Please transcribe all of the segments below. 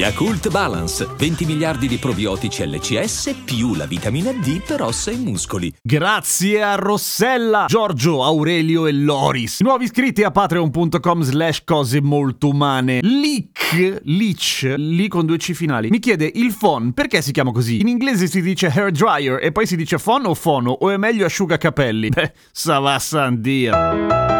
Yakult Balance, 20 miliardi di probiotici LCS più la vitamina D per ossa e muscoli. Grazie a Rossella, Giorgio, Aurelio e Loris. Nuovi iscritti a patreon.com slash cose molto umane. Leak, Leech, lì con due C finali, mi chiede il phon perché si chiama così? In inglese si dice hair dryer e poi si dice phon o fono o è meglio asciugacapelli? Beh, savassandia.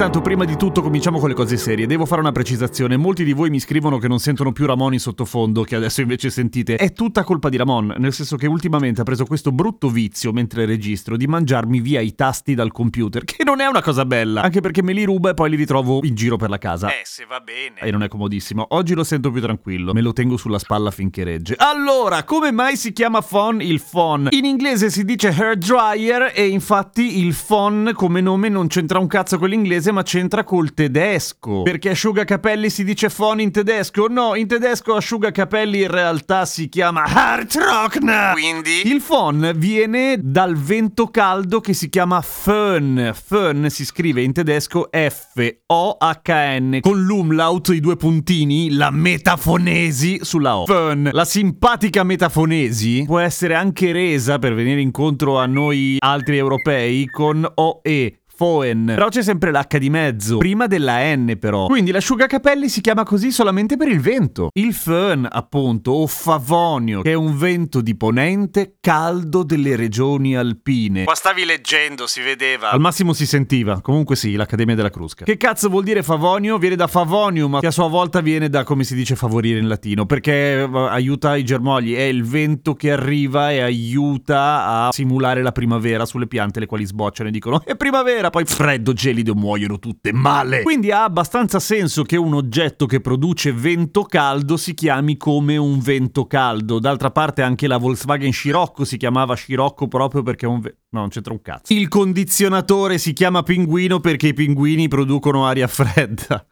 Intanto, prima di tutto, cominciamo con le cose serie. Devo fare una precisazione. Molti di voi mi scrivono che non sentono più Ramon in sottofondo, che adesso invece sentite. È tutta colpa di Ramon, nel senso che ultimamente ha preso questo brutto vizio mentre registro di mangiarmi via i tasti dal computer, che non è una cosa bella, anche perché me li ruba e poi li ritrovo in giro per la casa. Eh, se va bene. E non è comodissimo. Oggi lo sento più tranquillo, me lo tengo sulla spalla finché regge. Allora, come mai si chiama phone il phone? In inglese si dice hair dryer e infatti il phone come nome non c'entra un cazzo con l'inglese ma c'entra col tedesco. Perché asciugacapelli si dice phone in tedesco? No, in tedesco asciugacapelli in realtà si chiama Hartrockner. Quindi? Il phon viene dal vento caldo che si chiama Föhn. Föhn si scrive in tedesco F-O-H-N con l'umlaut, i due puntini, la metafonesi sulla O. Föhn. La simpatica metafonesi può essere anche resa per venire incontro a noi altri europei con OE. Foen. Però c'è sempre l'H di mezzo, prima della N però. Quindi l'asciugacapelli si chiama così solamente per il vento. Il Föhn, appunto, o Favonio, che è un vento di ponente caldo delle regioni alpine. Qua stavi leggendo, si vedeva. Al massimo si sentiva. Comunque sì, l'Accademia della Crusca. Che cazzo vuol dire Favonio? Viene da Favonium, che a sua volta viene da come si dice favorire in latino, perché eh, aiuta i germogli, è il vento che arriva e aiuta a simulare la primavera sulle piante le quali sbocciano e dicono "È primavera!" Poi freddo, gelido, muoiono tutte male. Quindi ha abbastanza senso che un oggetto che produce vento caldo si chiami come un vento caldo. D'altra parte anche la Volkswagen Scirocco si chiamava Scirocco proprio perché è un vento... No, non c'entra un cazzo. Il condizionatore si chiama pinguino perché i pinguini producono aria fredda.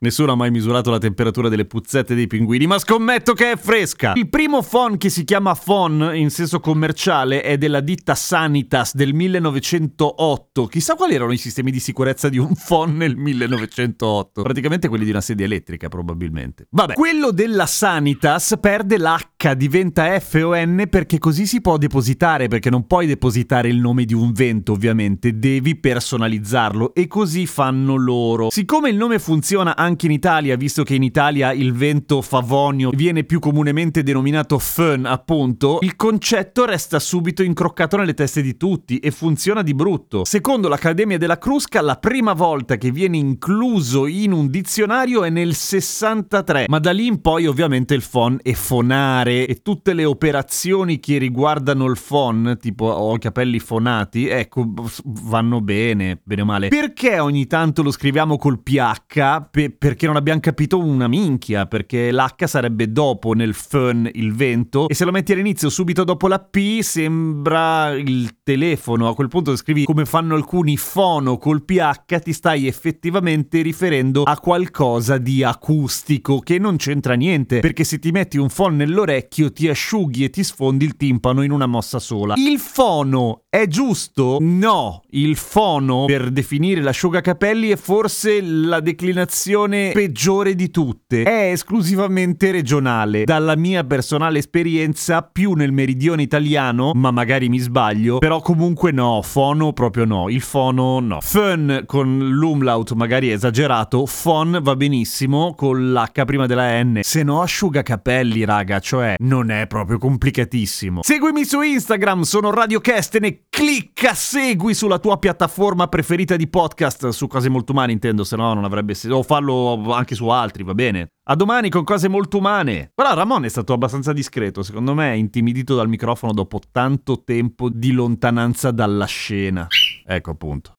Nessuno ha mai misurato la temperatura delle puzzette dei pinguini, ma scommetto che è fresca! Il primo phon che si chiama phon in senso commerciale è della ditta Sanitas del 1908. Chissà quali erano i sistemi di sicurezza di un phon nel 1908. Praticamente quelli di una sedia elettrica, probabilmente. Vabbè, quello della Sanitas perde l'H, diventa F o N perché così si può depositare, perché non puoi depositare il nome di un vento, ovviamente, devi personalizzarlo e così fanno loro. Siccome il nome funziona anche in Italia, visto che in Italia il vento favonio viene più comunemente denominato fön, appunto, il concetto resta subito incroccato nelle teste di tutti e funziona di brutto. Secondo l'Accademia della Crusca, la prima volta che viene incluso in un dizionario è nel 63, ma da lì in poi ovviamente il fon è fonare e tutte le operazioni che riguardano il fon, tipo ho i capelli fonati, ecco, vanno bene, bene o male. Perché ogni tanto lo scriviamo col PH? Per perché non abbiamo capito una minchia, perché l'H sarebbe dopo nel fun il vento e se lo metti all'inizio subito dopo la P sembra il telefono. A quel punto scrivi come fanno alcuni fono col PH, ti stai effettivamente riferendo a qualcosa di acustico che non c'entra niente, perché se ti metti un phon nell'orecchio ti asciughi e ti sfondi il timpano in una mossa sola. Il fono è giusto? No, il fono per definire l'asciugacapelli è forse la declinazione peggiore di tutte. È esclusivamente regionale. Dalla mia personale esperienza, più nel meridione italiano, ma magari mi sbaglio, però comunque no, fono proprio no. Il fono no. Fun con l'umlaut magari esagerato, fon va benissimo con l'H prima della N. Se no asciugacapelli, raga, cioè non è proprio complicatissimo. Seguimi su Instagram, sono Radio Kesten clicca segui sulla tua piattaforma preferita di podcast. Su cose molto umane intendo se no non avrebbe senso o farlo anche su altri va bene? A domani con cose molto umane. Però Ramon è stato abbastanza discreto secondo me intimidito dal microfono dopo tanto tempo di lontananza dalla scena. Ecco appunto